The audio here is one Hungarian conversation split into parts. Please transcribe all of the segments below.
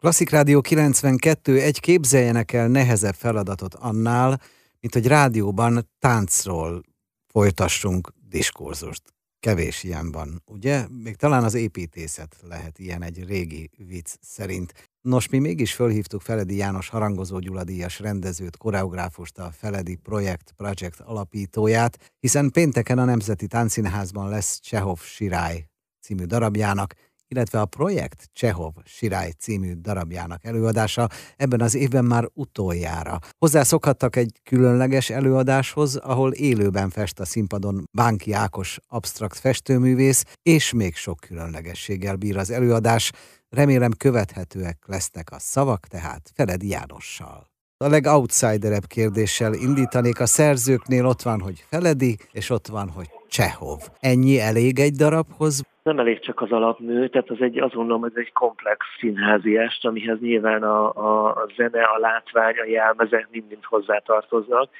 Klasszik Rádió 92, egy képzeljenek el nehezebb feladatot annál, mint hogy rádióban táncról folytassunk diskurzust. Kevés ilyen van, ugye? Még talán az építészet lehet ilyen egy régi vicc szerint. Nos, mi mégis fölhívtuk Feledi János harangozó gyuladíjas rendezőt, koreográfust, a Feledi Projekt Project alapítóját, hiszen pénteken a Nemzeti Táncszínházban lesz Csehov Sirály című darabjának, illetve a projekt Csehov Sirály című darabjának előadása ebben az évben már utoljára. Hozzászokhattak egy különleges előadáshoz, ahol élőben fest a színpadon Bánki Ákos absztrakt festőművész, és még sok különlegességgel bír az előadás. Remélem követhetőek lesznek a szavak, tehát Feledi Jánossal. A legoutsiderebb kérdéssel indítanék. A szerzőknél ott van, hogy Feledi, és ott van, hogy Csehov. Ennyi elég egy darabhoz? Nem elég csak az alapmű, tehát az egy, azt gondolom, ez egy komplex színházi est, amihez nyilván a, a, a zene, a látvány, a jelmezek mind-mind hozzátartoznak.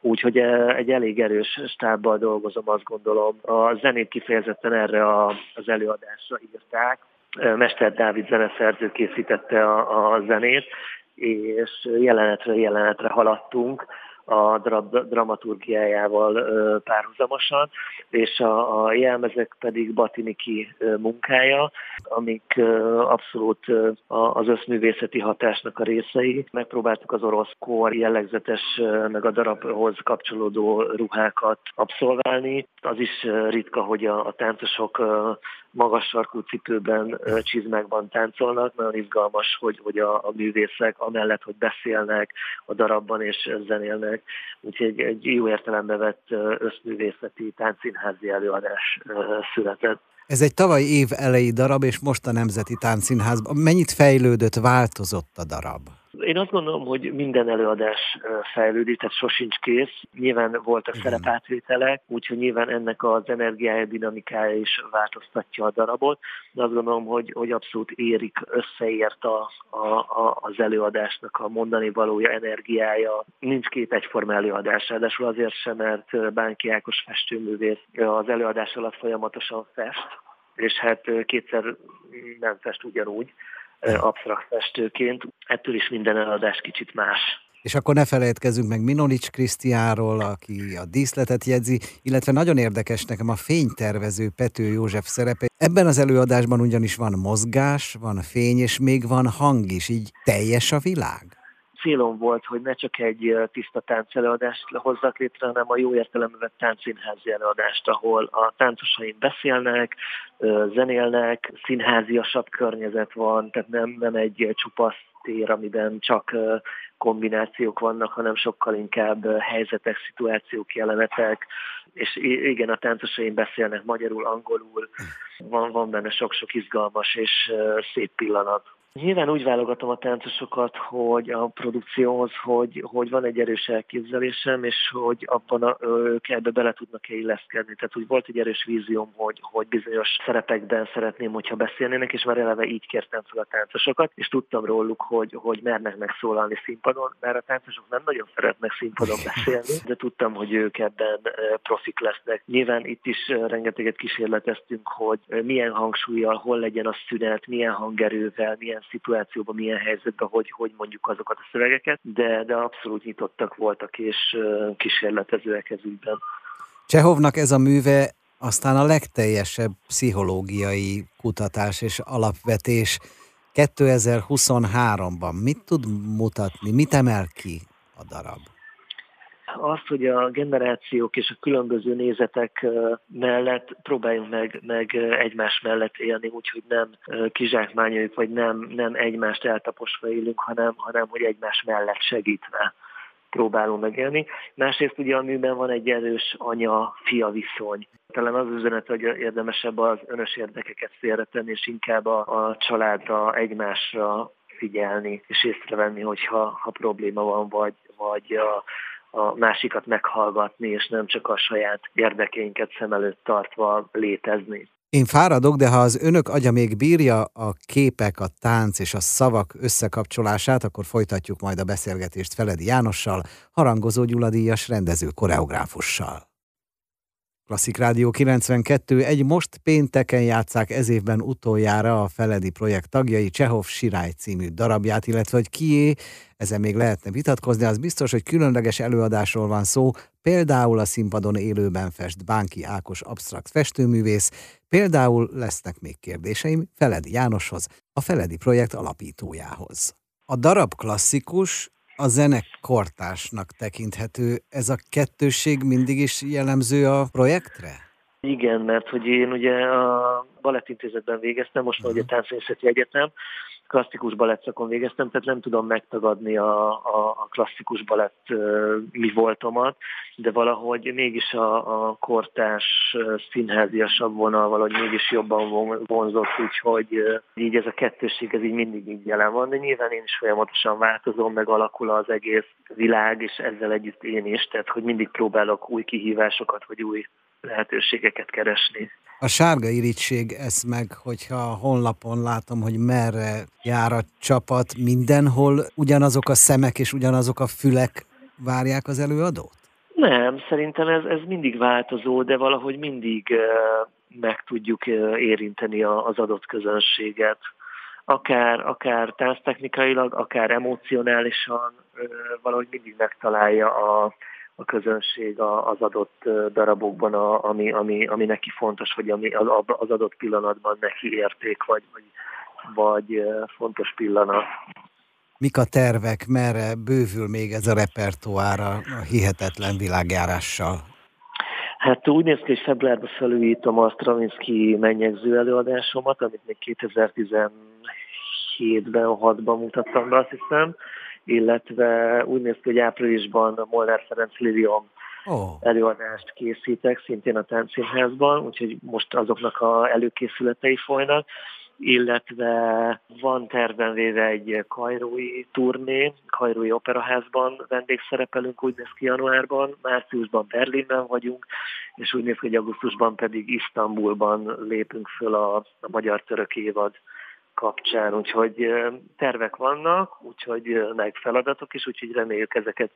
Úgyhogy e, egy elég erős stábbal dolgozom, azt gondolom. A zenét kifejezetten erre a, az előadásra írták. E, Mester Dávid zeneszerző készítette a, a zenét, és jelenetről jelenetre haladtunk a dramaturgiájával párhuzamosan, és a, a jelmezek pedig Batiniki munkája, amik abszolút az összművészeti hatásnak a részei. Megpróbáltuk az orosz kor jellegzetes, meg a darabhoz kapcsolódó ruhákat abszolválni. Az is ritka, hogy a, a táncosok magas sarkú cipőben, csizmákban táncolnak. Nagyon izgalmas, hogy, hogy a, a művészek amellett, hogy beszélnek a darabban és zenélnek, úgyhogy egy jó értelembe vett összművészeti táncszínházi előadás született. Ez egy tavaly év elejé darab, és most a Nemzeti Táncszínházban. Mennyit fejlődött, változott a darab? Én azt gondolom, hogy minden előadás fejlődik, tehát sosincs kész. Nyilván voltak Igen. szerepátvételek, úgyhogy nyilván ennek az energiája, dinamikája is változtatja a darabot, de azt gondolom, hogy, hogy abszolút érik, összeért a, a, a, az előadásnak a mondani valója, energiája. Nincs két egyforma előadás, ráadásul azért sem, mert Bánki Ákos festőművész az előadás alatt folyamatosan fest, és hát kétszer nem fest ugyanúgy, absztrakt festőként. Ettől is minden eladás kicsit más. És akkor ne felejtkezzünk meg Minonics Krisztiáról, aki a díszletet jegyzi, illetve nagyon érdekes nekem a fénytervező Pető József szerepe. Ebben az előadásban ugyanis van mozgás, van fény, és még van hang is, így teljes a világ? Célom volt, hogy ne csak egy tiszta táncelőadást hozzak létre, hanem a jó értelemben táncszínházi előadást, ahol a táncosaim beszélnek, zenélnek, színháziasabb környezet van, tehát nem, nem egy csupasz tér, amiben csak kombinációk vannak, hanem sokkal inkább helyzetek, szituációk, jelenetek, és igen, a táncosaim beszélnek magyarul, angolul, van, van benne sok-sok izgalmas és szép pillanat. Nyilván úgy válogatom a táncosokat, hogy a produkcióhoz, hogy, hogy van egy erős elképzelésem, és hogy abban a, ők ebbe bele tudnak-e illeszkedni. Tehát úgy volt egy erős vízióm, hogy, hogy bizonyos szerepekben szeretném, hogyha beszélnének, és már eleve így kértem fel a táncosokat, és tudtam róluk, hogy, hogy mernek megszólalni színpadon, mert a táncosok nem nagyon szeretnek színpadon beszélni, de tudtam, hogy ők ebben profik lesznek. Nyilván itt is rengeteget kísérleteztünk, hogy milyen hangsúlyjal, hol legyen a szünet, milyen hangerővel, milyen milyen szituációban, milyen helyzetben, hogy, hogy mondjuk azokat a szövegeket, de, de abszolút nyitottak voltak és kísérletezőek ez ügyben. Csehovnak ez a műve aztán a legteljesebb pszichológiai kutatás és alapvetés 2023-ban. Mit tud mutatni, mit emel ki a darab? Azt, hogy a generációk és a különböző nézetek mellett próbáljunk meg, meg egymás mellett élni, úgyhogy nem kizsákmányoljuk, vagy nem, nem egymást eltaposva élünk, hanem, hanem hogy egymás mellett segítve próbálunk megélni. Másrészt ugye a műben van egy erős anya-fia viszony. Talán az üzenet, hogy érdemesebb az önös érdekeket félretenni, és inkább a, a családra, egymásra figyelni, és észrevenni, hogyha ha probléma van, vagy, vagy a, a másikat meghallgatni, és nem csak a saját érdekeinket szem előtt tartva létezni. Én fáradok, de ha az önök agya még bírja a képek, a tánc és a szavak összekapcsolását, akkor folytatjuk majd a beszélgetést Feledi Jánossal, harangozó Gyuladíjas rendező koreográfussal. Klasszik Rádió 92, egy most pénteken játszák ez évben utoljára a Feledi projekt tagjai Csehov Sirály című darabját, illetve hogy kié, ezen még lehetne vitatkozni, az biztos, hogy különleges előadásról van szó, például a színpadon élőben fest Bánki Ákos absztrakt festőművész, például lesznek még kérdéseim Feledi Jánoshoz, a Feledi projekt alapítójához. A darab klasszikus, a zene kortásnak tekinthető. Ez a kettősség mindig is jellemző a projektre? Igen, mert hogy én ugye a Balettintézetben végeztem, most uh-huh. ugye a Táncművészeti Egyetem, klasszikus balettszakon végeztem, tehát nem tudom megtagadni a, a, a klasszikus balett mi voltomat, de valahogy mégis a, a kortás színháziasabb vonal valahogy mégis jobban vonzott, úgyhogy így ez a kettőség ez így mindig így jelen van, de nyilván én is folyamatosan változom, meg alakul az egész világ, és ezzel együtt én is, tehát hogy mindig próbálok új kihívásokat, vagy új lehetőségeket keresni. A sárga irítség ez meg, hogyha a honlapon látom, hogy merre jár a csapat, mindenhol ugyanazok a szemek és ugyanazok a fülek várják az előadót? Nem, szerintem ez, ez mindig változó, de valahogy mindig meg tudjuk érinteni az adott közönséget. Akár, akár tánctechnikailag, akár emocionálisan valahogy mindig megtalálja a, a közönség az adott darabokban, ami, ami, ami neki fontos, vagy ami az adott pillanatban neki érték, vagy, vagy, vagy fontos pillanat. Mik a tervek, merre bővül még ez a repertoár a hihetetlen világjárással? Hát úgy néz ki, hogy februárban felújítom a Stravinsky mennyegző előadásomat, amit még 2017-ben, 6-ban mutattam be, azt hiszem illetve úgy néz ki, hogy áprilisban a Molnár Ferenc Lilium oh. előadást készítek, szintén a Táncszínházban, úgyhogy most azoknak a előkészületei folynak, illetve van terven véve egy kajrói turné, kajrói operaházban vendégszerepelünk, úgy néz ki januárban, márciusban Berlinben vagyunk, és úgy néz ki, hogy augusztusban pedig Isztambulban lépünk föl a, a magyar-török évad kapcsán, úgyhogy tervek vannak, úgyhogy meg feladatok is, úgyhogy reméljük ezeket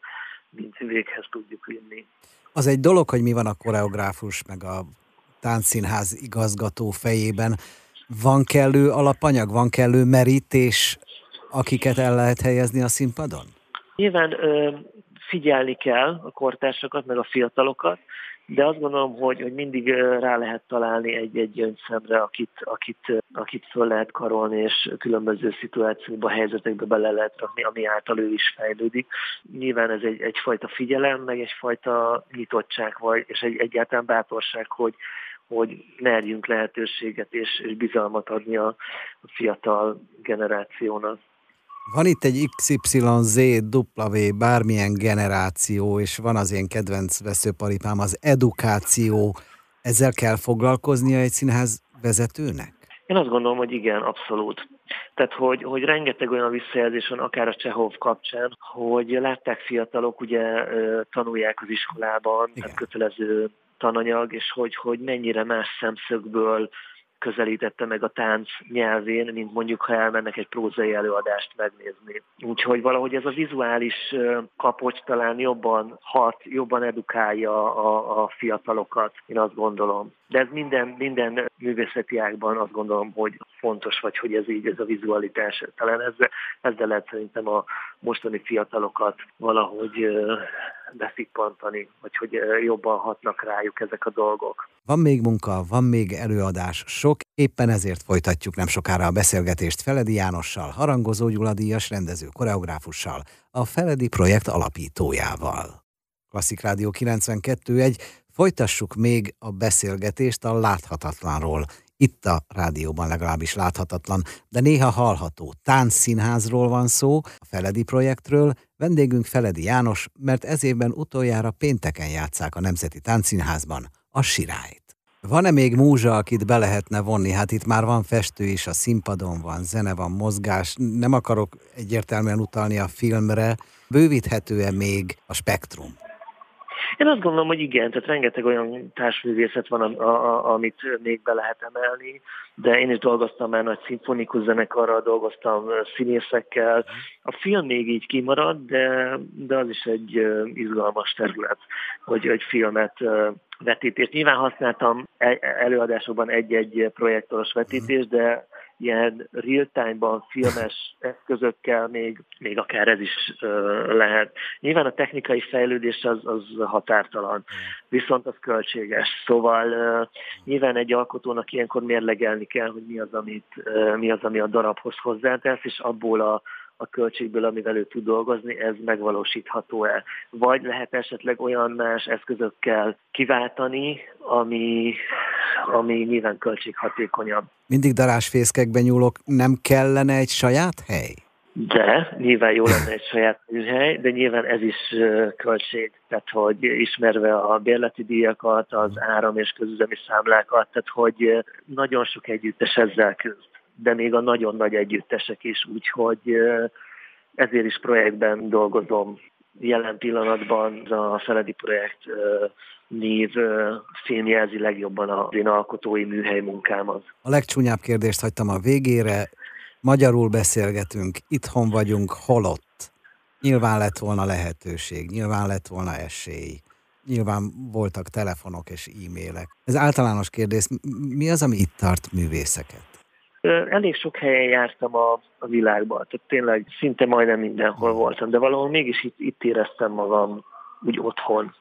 mind véghez tudjuk vinni. Az egy dolog, hogy mi van a koreográfus, meg a táncszínház igazgató fejében. Van kellő alapanyag, van kellő merítés, akiket el lehet helyezni a színpadon? Nyilván ö, figyelni kell a kortársakat, meg a fiatalokat, de azt gondolom, hogy, hogy mindig rá lehet találni egy-egy gyöngyszemre, akit, akit, akit föl lehet karolni, és különböző szituációkba, helyzetekbe bele lehet rakni, ami által ő is fejlődik. Nyilván ez egy, egyfajta figyelem, meg egyfajta nyitottság, vagy, és egy, egyáltalán bátorság, hogy, hogy merjünk lehetőséget és, és bizalmat adni a, a fiatal generációnak. Van itt egy XYZ, W, bármilyen generáció, és van az én kedvenc veszőparipám, az edukáció. Ezzel kell foglalkoznia egy színház vezetőnek? Én azt gondolom, hogy igen, abszolút. Tehát, hogy, hogy rengeteg olyan visszajelzés van, akár a Csehov kapcsán, hogy látták fiatalok, ugye tanulják az iskolában, igen. tehát kötelező tananyag, és hogy, hogy mennyire más szemszögből közelítette meg a tánc nyelvén, mint mondjuk, ha elmennek egy prózai előadást megnézni. Úgyhogy valahogy ez a vizuális kapocs talán jobban hat, jobban edukálja a, a fiatalokat, én azt gondolom. De ez minden, minden művészeti ágban azt gondolom, hogy fontos, vagy hogy ez így, ez a vizualitás. Talán ezzel, ezzel lehet szerintem a mostani fiatalokat valahogy beszippantani, vagy hogy jobban hatnak rájuk ezek a dolgok. Van még munka, van még előadás, sok, éppen ezért folytatjuk nem sokára a beszélgetést Feledi Jánossal, harangozó Gyuladíjas rendező koreográfussal, a Feledi projekt alapítójával. Klasszik Rádió 92 egy Folytassuk még a beszélgetést a láthatatlanról. Itt a rádióban legalábbis láthatatlan, de néha hallható. Táncszínházról van szó, a Feledi projektről. Vendégünk Feledi János, mert ez évben utoljára pénteken játszák a Nemzeti Táncszínházban a Sirályt. Van-e még múzsa, akit be lehetne vonni? Hát itt már van festő is, a színpadon van, zene van, mozgás. Nem akarok egyértelműen utalni a filmre. Bővíthető-e még a spektrum? Én azt gondolom, hogy igen, tehát rengeteg olyan társművészet van, a, a, amit még be lehet emelni, de én is dolgoztam már nagy szimfonikus zenekarral, dolgoztam színészekkel. A film még így kimarad, de, de az is egy izgalmas terület, hogy egy filmet vetítést. Nyilván használtam e, előadásokban egy-egy projektoros vetítést, de ilyen real-time-ban filmes eszközökkel még, még akár ez is ö, lehet. Nyilván a technikai fejlődés az, az határtalan, viszont az költséges. Szóval ö, nyilván egy alkotónak ilyenkor mérlegelni kell, hogy mi az, amit, ö, mi az, ami a darabhoz hozzátesz, és abból a a költségből, amivel ő tud dolgozni, ez megvalósítható-e. Vagy lehet esetleg olyan más eszközökkel kiváltani, ami, ami nyilván költséghatékonyabb. Mindig darásfészkekben nyúlok, nem kellene egy saját hely? De, nyilván jó lenne egy saját műhely, de nyilván ez is költség. Tehát, hogy ismerve a bérleti díjakat, az áram és közüzemi számlákat, tehát, hogy nagyon sok együttes ezzel küzd de még a nagyon nagy együttesek is, úgyhogy ezért is projektben dolgozom. Jelen pillanatban a Feledi projekt név filmjelzi legjobban a én alkotói műhely munkámat. A legcsúnyább kérdést hagytam a végére. Magyarul beszélgetünk, itthon vagyunk, holott. Nyilván lett volna lehetőség, nyilván lett volna esély. Nyilván voltak telefonok és e-mailek. Ez általános kérdés. Mi az, ami itt tart művészeket? Elég sok helyen jártam a, a világban, tehát tényleg szinte majdnem mindenhol voltam, de valahol mégis itt, itt éreztem magam úgy otthon.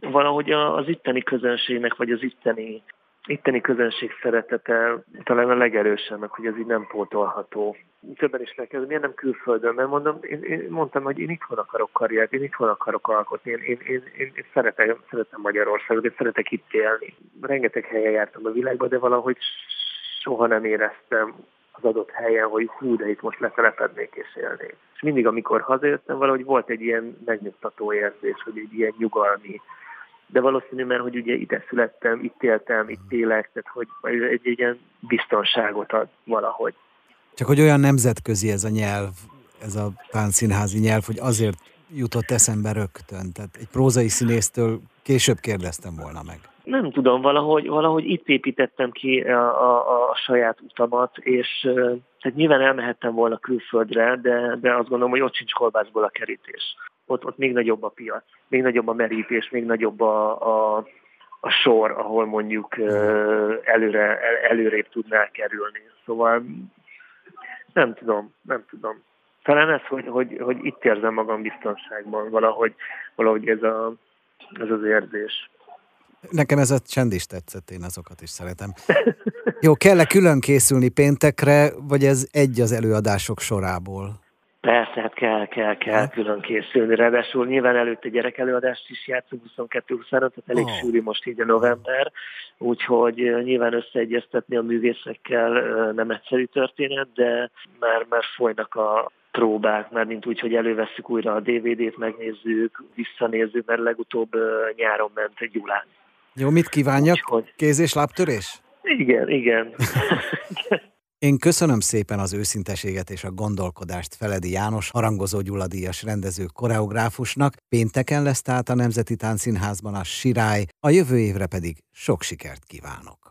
Valahogy az itteni közönségnek, vagy az itteni, itteni közönség szeretete talán a legerősebbnek, hogy ez így nem pótolható. Többen is megkezdem, miért nem külföldön, mert mondom, én, én mondtam, hogy én itthon akarok karriert, én itthon akarok alkotni, én, én, én, én, én szeretem, szeretem Magyarországot, én szeretek itt élni. Rengeteg helyen jártam a világban, de valahogy soha nem éreztem az adott helyen, hogy hú, de itt most letelepednék és élnék. És mindig, amikor hazajöttem, valahogy volt egy ilyen megnyugtató érzés, hogy egy ilyen nyugalmi, de valószínű, mert hogy ugye ide születtem, itt éltem, itt élek, tehát hogy egy, egy, ilyen biztonságot ad valahogy. Csak hogy olyan nemzetközi ez a nyelv, ez a táncszínházi nyelv, hogy azért jutott eszembe rögtön. Tehát egy prózai színésztől később kérdeztem volna meg nem tudom, valahogy, valahogy itt építettem ki a, a, a saját utamat, és tehát nyilván elmehettem volna külföldre, de, de azt gondolom, hogy ott sincs kolbászból a kerítés. Ott, ott még nagyobb a piac, még nagyobb a merítés, még nagyobb a, a, a sor, ahol mondjuk előre, előrébb tudnál kerülni. Szóval nem tudom, nem tudom. Talán ez, hogy, hogy, hogy itt érzem magam biztonságban, valahogy, valahogy ez, a, ez az érzés. Nekem ez a csend is tetszett, én azokat is szeretem. Jó, kell-e külön készülni péntekre, vagy ez egy az előadások sorából? Persze, hát kell, kell, kell hát? külön készülni. Ráadásul nyilván előtte gyerekelőadást is játszunk 22-25, tehát elég oh. sűrű most így a november, úgyhogy nyilván összeegyeztetni a művészekkel nem egyszerű történet, de már, már folynak a próbák, mert mint úgy, hogy elővesszük újra a DVD-t, megnézzük, visszanézzük, mert legutóbb nyáron ment egy Gyulán. Jó, mit kívánjak? Úgyhogy... Kéz és lábtörés? Igen, igen. Én köszönöm szépen az őszinteséget és a gondolkodást Feledi János, harangozó gyulladíjas rendező koreográfusnak. Pénteken lesz tehát a Nemzeti Táncszínházban a Sirály, a jövő évre pedig sok sikert kívánok.